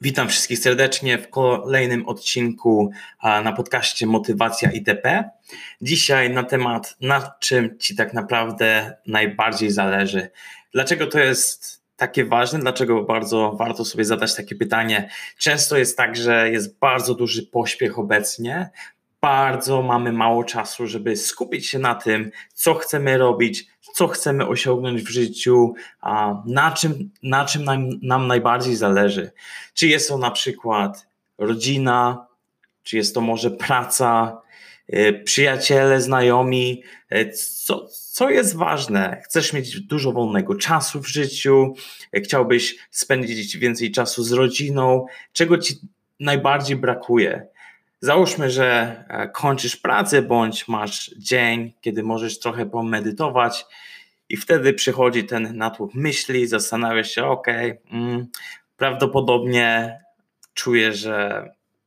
Witam wszystkich serdecznie w kolejnym odcinku na podcaście Motywacja ITP. Dzisiaj na temat, na czym Ci tak naprawdę najbardziej zależy. Dlaczego to jest takie ważne? Dlaczego bardzo warto sobie zadać takie pytanie? Często jest tak, że jest bardzo duży pośpiech obecnie, bardzo mamy mało czasu, żeby skupić się na tym, co chcemy robić, co chcemy osiągnąć w życiu, a na czym, na czym nam, nam najbardziej zależy. Czy jest to na przykład rodzina, czy jest to może praca, e, przyjaciele, znajomi, e, co, co jest ważne? Chcesz mieć dużo wolnego czasu w życiu, e, chciałbyś spędzić więcej czasu z rodziną, czego ci najbardziej brakuje? Załóżmy, że e, kończysz pracę bądź masz dzień, kiedy możesz trochę pomedytować i wtedy przychodzi ten natłok myśli, zastanawiasz się, ok, mm, prawdopodobnie czuję, że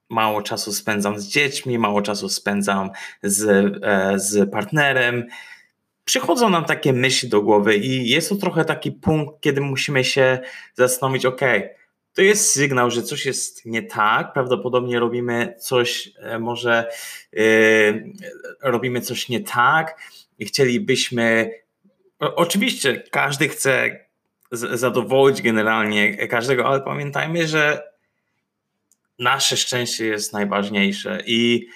mało czasu spędzam z dziećmi, mało czasu spędzam z, e, z partnerem. Przychodzą nam takie myśli do głowy i jest to trochę taki punkt, kiedy musimy się zastanowić, ok, to jest sygnał, że coś jest nie tak. Prawdopodobnie robimy coś, e, może yy, robimy coś nie tak i chcielibyśmy. Oczywiście każdy chce zadowolić generalnie każdego, ale pamiętajmy, że nasze szczęście jest najważniejsze i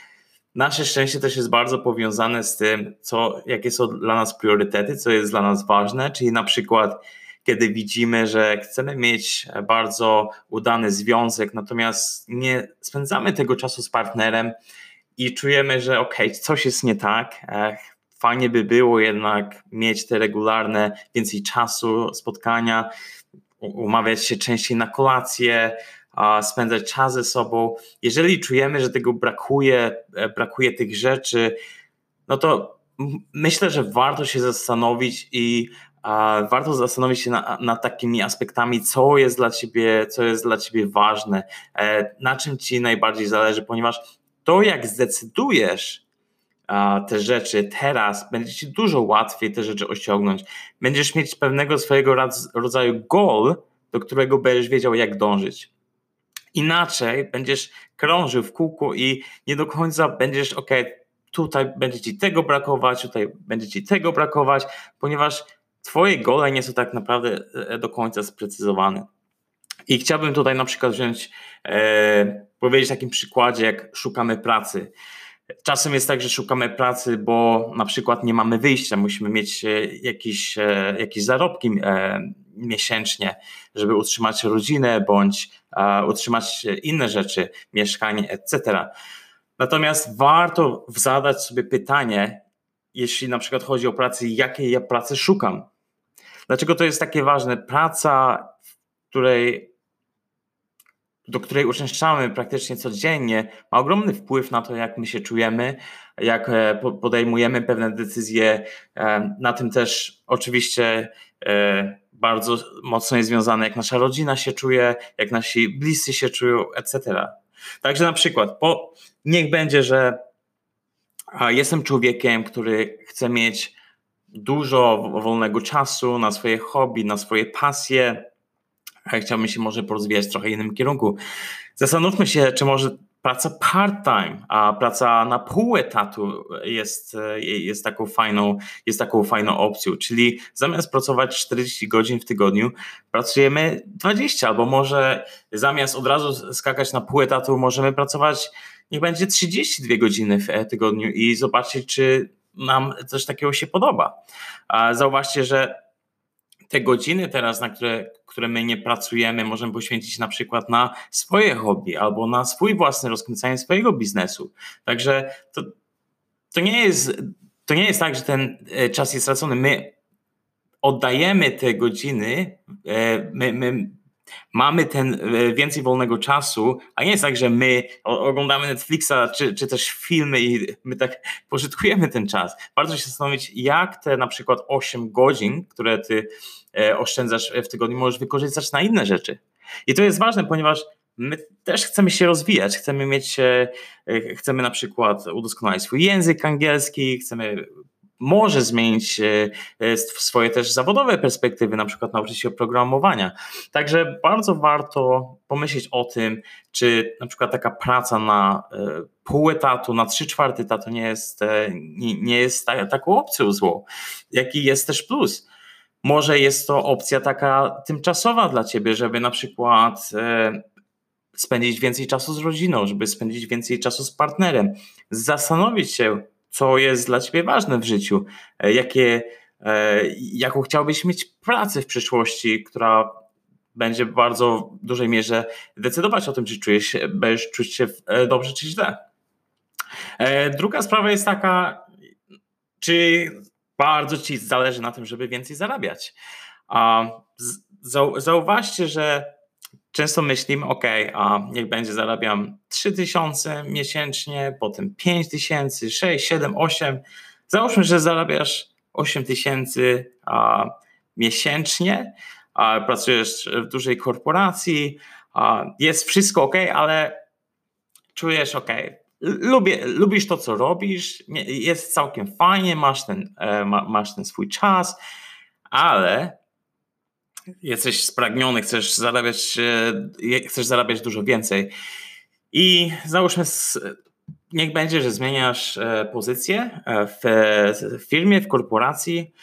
nasze szczęście też jest bardzo powiązane z tym, co, jakie są dla nas priorytety, co jest dla nas ważne, czyli na przykład kiedy widzimy, że chcemy mieć bardzo udany związek, natomiast nie spędzamy tego czasu z partnerem i czujemy, że okej, okay, coś jest nie tak. Fajnie by było jednak mieć te regularne, więcej czasu, spotkania, umawiać się częściej na kolację, spędzać czas ze sobą. Jeżeli czujemy, że tego brakuje, e, brakuje tych rzeczy, no to myślę, że warto się zastanowić i warto zastanowić się nad na takimi aspektami, co jest dla ciebie, co jest dla ciebie ważne, e, na czym ci najbardziej zależy, ponieważ to, jak zdecydujesz te rzeczy teraz, będzie ci dużo łatwiej te rzeczy osiągnąć. Będziesz mieć pewnego swojego rodzaju goal, do którego będziesz wiedział, jak dążyć. Inaczej będziesz krążył w kółku i nie do końca będziesz, ok, tutaj będzie ci tego brakować, tutaj będzie ci tego brakować, ponieważ Twoje gole nie są tak naprawdę e, do końca sprecyzowane. I chciałbym tutaj na przykład wziąć, e, powiedzieć takim przykładzie, jak szukamy pracy. Czasem jest tak, że szukamy pracy, bo na przykład nie mamy wyjścia, musimy mieć e, jakieś, e, jakieś zarobki miesięcznie, żeby utrzymać rodzinę bądź utrzymać inne rzeczy, mieszkanie, etc. Natomiast warto zadać sobie pytanie, jeśli na przykład chodzi o pracę, jakiej ja pracy szukam. Dlaczego to jest takie ważne? Praca, której, do której uczęszczamy praktycznie codziennie, ma ogromny wpływ na to, jak my się czujemy, jak e, podejmujemy pewne decyzje. E, na tym też oczywiście e, bardzo mocno jest związane, jak nasza rodzina się czuje, jak nasi bliscy się czują, etc. Także na przykład, po, niech będzie, że jestem człowiekiem, który chce mieć dużo wolnego czasu na swoje hobby, na swoje pasje. Chciałbym się może porozwijać w trochę innym kierunku. Zastanówmy się, czy może praca part-time, a praca na pół etatu jest, jest, taką fajną, jest taką fajną opcją. Czyli zamiast pracować 40 godzin w tygodniu, pracujemy 20, albo może zamiast od razu skakać na pół etatu, możemy pracować, niech będzie 32 godziny w tygodniu i zobaczyć, czy nam coś takiego się podoba. Zauważcie, że te godziny teraz, na które, które my nie pracujemy, możemy poświęcić na przykład na swoje hobby albo na swój własny rozkręcanie swojego biznesu. Także to, to, nie jest, to nie jest tak, że ten e, czas jest stracony. My oddajemy te godziny, e, my, my mamy ten e, więcej wolnego czasu, a nie jest tak, że my oglądamy Netflixa czy, czy też filmy i my tak pożytkujemy ten czas. Warto się zastanowić, jak te na przykład 8 godzin, które ty e, oszczędzasz w tygodniu, możesz wykorzystać na inne rzeczy. I to jest ważne, ponieważ my też chcemy się rozwijać, chcemy mieć, e, chcemy na przykład udoskonalić swój język angielski, chcemy może zmienić e, e, swoje też zawodowe perspektywy, na przykład nauczyć się programowania. Także bardzo warto pomyśleć o tym, czy na przykład taka praca na e, pół etatu, na trzy czwarte etatu nie jest, nie, nie jest taką opcją złą. Jaki jest też plus? Może jest to opcja taka tymczasowa dla ciebie, żeby na przykład spędzić więcej czasu z rodziną, żeby spędzić więcej czasu z partnerem, zastanowić się, co jest dla ciebie ważne w życiu, e, jakie, e, jaką chciałbyś mieć pracę w przyszłości, która będzie w bardzo dużej mierze decydować o tym, czy czujesz się, będziesz czuć się e, dobrze czy źle. Druga sprawa jest taka, czy bardzo ci zależy na tym, żeby więcej zarabiać. Zauważcie, że często myślimy, ok, a niech będzie zarabiam 3000 miesięcznie, potem 5000, 6, 7, 8. Załóżmy, że zarabiasz 8000 miesięcznie, a pracujesz w dużej korporacji, a jest wszystko ok, ale czujesz ok. Lubię, lubisz to, co robisz, jest całkiem fajnie, masz ten, e, masz ten swój czas, ale jesteś spragniony, chcesz zarabiać, e, chcesz zarabiać dużo więcej. I załóżmy, niech będzie, że zmieniasz e, pozycję e, w firmie, w korporacji,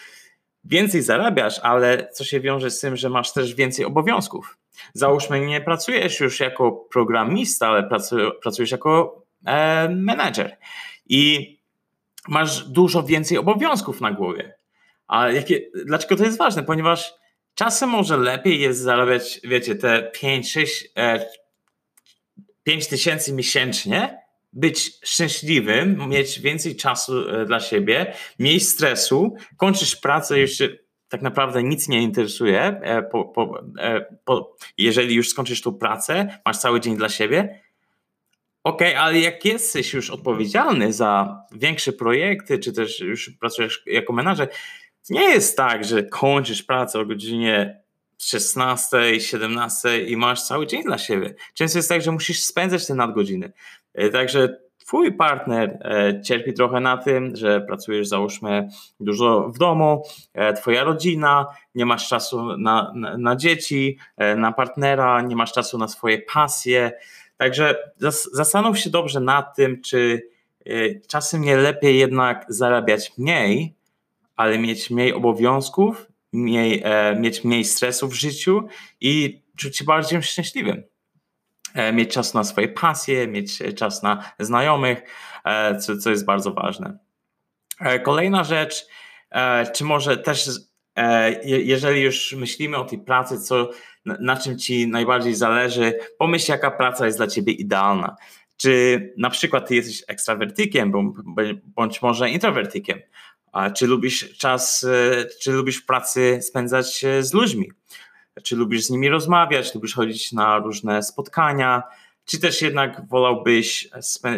więcej zarabiasz, ale co się wiąże z tym, że masz też więcej obowiązków. Załóżmy, nie pracujesz już jako programista, ale pracujesz jako menedżer i masz dużo więcej obowiązków na głowie. A jakie, dlaczego to jest ważne? Ponieważ Czasem może lepiej jest zarabiać, wiecie, te 5, 6, 5 tysięcy miesięcznie, być szczęśliwym, mieć więcej czasu e, dla siebie, mniej stresu, kończysz pracę, już tak naprawdę nic nie interesuje. E, po, po, e, po, jeżeli już skończysz tą pracę, masz cały dzień dla siebie. OK, ale jak jesteś już odpowiedzialny za większe projekty, czy też już pracujesz jako menadżer, nie jest tak, że kończysz pracę o godzinie 16, 17 i masz cały dzień dla siebie. Często jest tak, że musisz spędzać te nadgodziny. E, także twój partner e, cierpi trochę na tym, że pracujesz załóżmy dużo w domu, e, twoja rodzina, nie masz czasu na, na, na dzieci, na partnera, nie masz czasu na swoje pasje. Także zastanów się dobrze nad tym, czy czasem nie lepiej jednak zarabiać mniej, ale mieć mniej obowiązków, mniej, e, mieć mniej stresu w życiu i czuć się bardziej szczęśliwym. E, mieć czas na swoje pasje, mieć czas na znajomych, e, co, co jest bardzo ważne. E, kolejna rzecz, e, czy może też, e, jeżeli już myślimy o tej pracy, co, na, na czym ci najbardziej zależy, pomyśl, jaka praca jest dla ciebie idealna. Czy na przykład ty jesteś ekstrawertykiem, bądź może introwertykiem, czy lubisz czas, e, czy lubisz w pracy spędzać z ludźmi? Czy lubisz z nimi rozmawiać, lubisz chodzić na różne spotkania, czy też jednak wolałbyś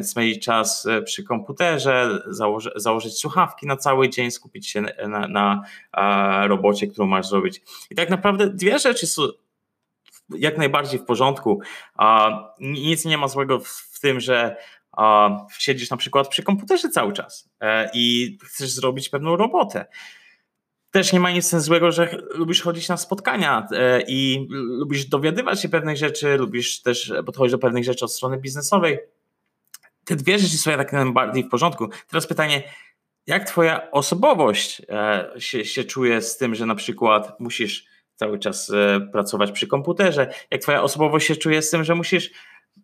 spędzić czas e, przy komputerze, założy, założyć słuchawki na cały dzień, skupić się na, na, na robocie, którą masz zrobić. I tak naprawdę dwie rzeczy są jak najbardziej w porządku. Nic nie ma złego w tym, że siedzisz na przykład przy komputerze cały czas e, i chcesz zrobić pewną robotę. Też nie ma nic złego, że lubisz chodzić na spotkania e, i lubisz dowiadywać się pewnych rzeczy, lubisz też podchodzić do pewnych rzeczy od strony biznesowej. Te dwie rzeczy są jak najbardziej w porządku. Teraz pytanie, jak twoja osobowość e, się, się czuje z tym, że na przykład musisz cały czas pracować przy komputerze? Jak twoja osobowość się czuje z tym, że musisz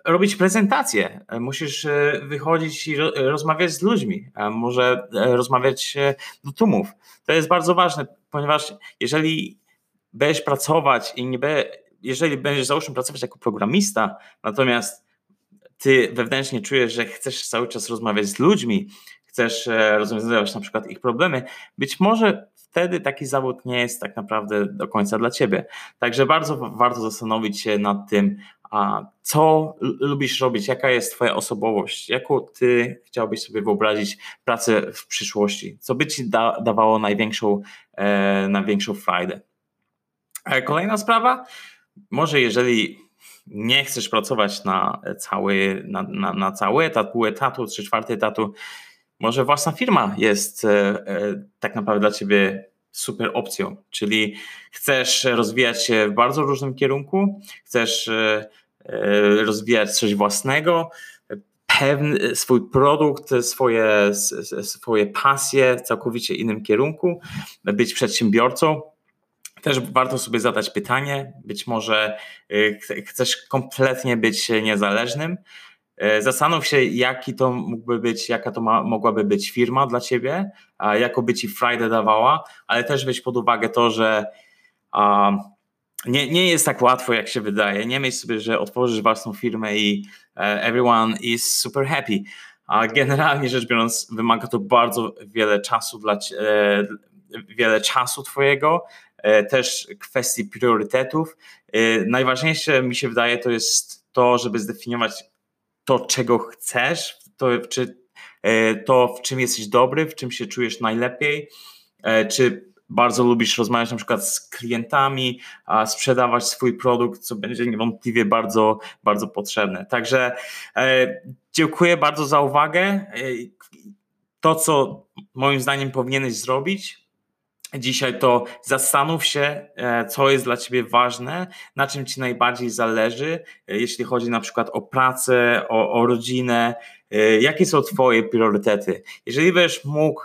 robić prezentację, musisz e, wychodzić i rozmawiać z ludźmi, może e, rozmawiać do tłumów. To jest bardzo ważne, ponieważ jeżeli będziesz pracować i nie be, jeżeli będziesz załóżmy pracować jako programista, natomiast ty wewnętrznie czujesz, że chcesz cały czas rozmawiać z ludźmi, chcesz e, rozwiązywać na przykład ich problemy, być może wtedy taki zawód nie jest tak naprawdę do końca dla ciebie. Także bardzo warto zastanowić się nad tym, co lubisz robić, jaka jest Twoja osobowość, jaką Ty chciałbyś sobie wyobrazić pracę w przyszłości, co by Ci da, dawało największą, e, największą frajdę. E, kolejna sprawa, może jeżeli nie chcesz pracować na cały, na, na, na cały etat, pół etatu, trzy czwarte etatu, może własna firma jest tak naprawdę dla ciebie super opcją, czyli chcesz rozwijać się w bardzo różnym kierunku, chcesz rozwijać coś własnego, pewny swój produkt, swoje, swoje pasje w całkowicie innym kierunku, być przedsiębiorcą. Też warto sobie zadać pytanie, być może y, chcesz kompletnie być niezależnym. Y, zastanów się, jaki to mógłby być, jaka to ma, mogłaby być firma dla ciebie, jako by ci Friday dawała, ale też weź pod uwagę to, że nie, nie jest tak łatwo, jak się wydaje. Nie myśl sobie, że otworzysz własną firmę i e, everyone is super happy. A generalnie rzecz biorąc, wymaga to bardzo wiele czasu dla e, wiele czasu twojego, e, też kwestii priorytetów. Najważniejsze mi się wydaje to jest to, żeby zdefiniować to, czego chcesz, to, czy, to w czym jesteś dobry, w czym się czujesz najlepiej, czy bardzo lubisz rozmawiać na przykład z klientami, a sprzedawać swój produkt, co będzie niewątpliwie bardzo, bardzo potrzebne. Także e, dziękuję bardzo za uwagę. E, to, co moim zdaniem powinieneś zrobić, Dzisiaj to zastanów się, e, co jest dla Ciebie ważne, na czym Ci najbardziej zależy, e, jeśli chodzi na przykład o pracę, o, o rodzinę, jakie są Twoje priorytety. Jeżeli będziesz mógł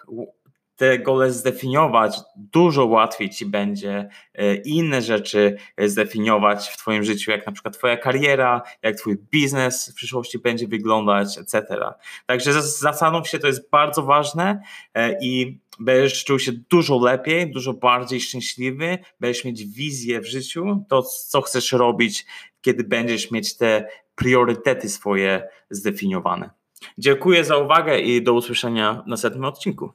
te gole zdefiniować, dużo łatwiej ci będzie e, inne rzeczy e, zdefiniować w Twoim życiu, jak na przykład Twoja kariera, jak Twój biznes w przyszłości będzie wyglądać, etc. Także zastanów się, to jest bardzo ważne e, i będziesz czuł się dużo lepiej, dużo bardziej szczęśliwy, będziesz mieć wizję w życiu, to co chcesz robić, kiedy będziesz mieć te priorytety swoje zdefiniowane. Dziękuję za uwagę i do usłyszenia w następnym odcinku.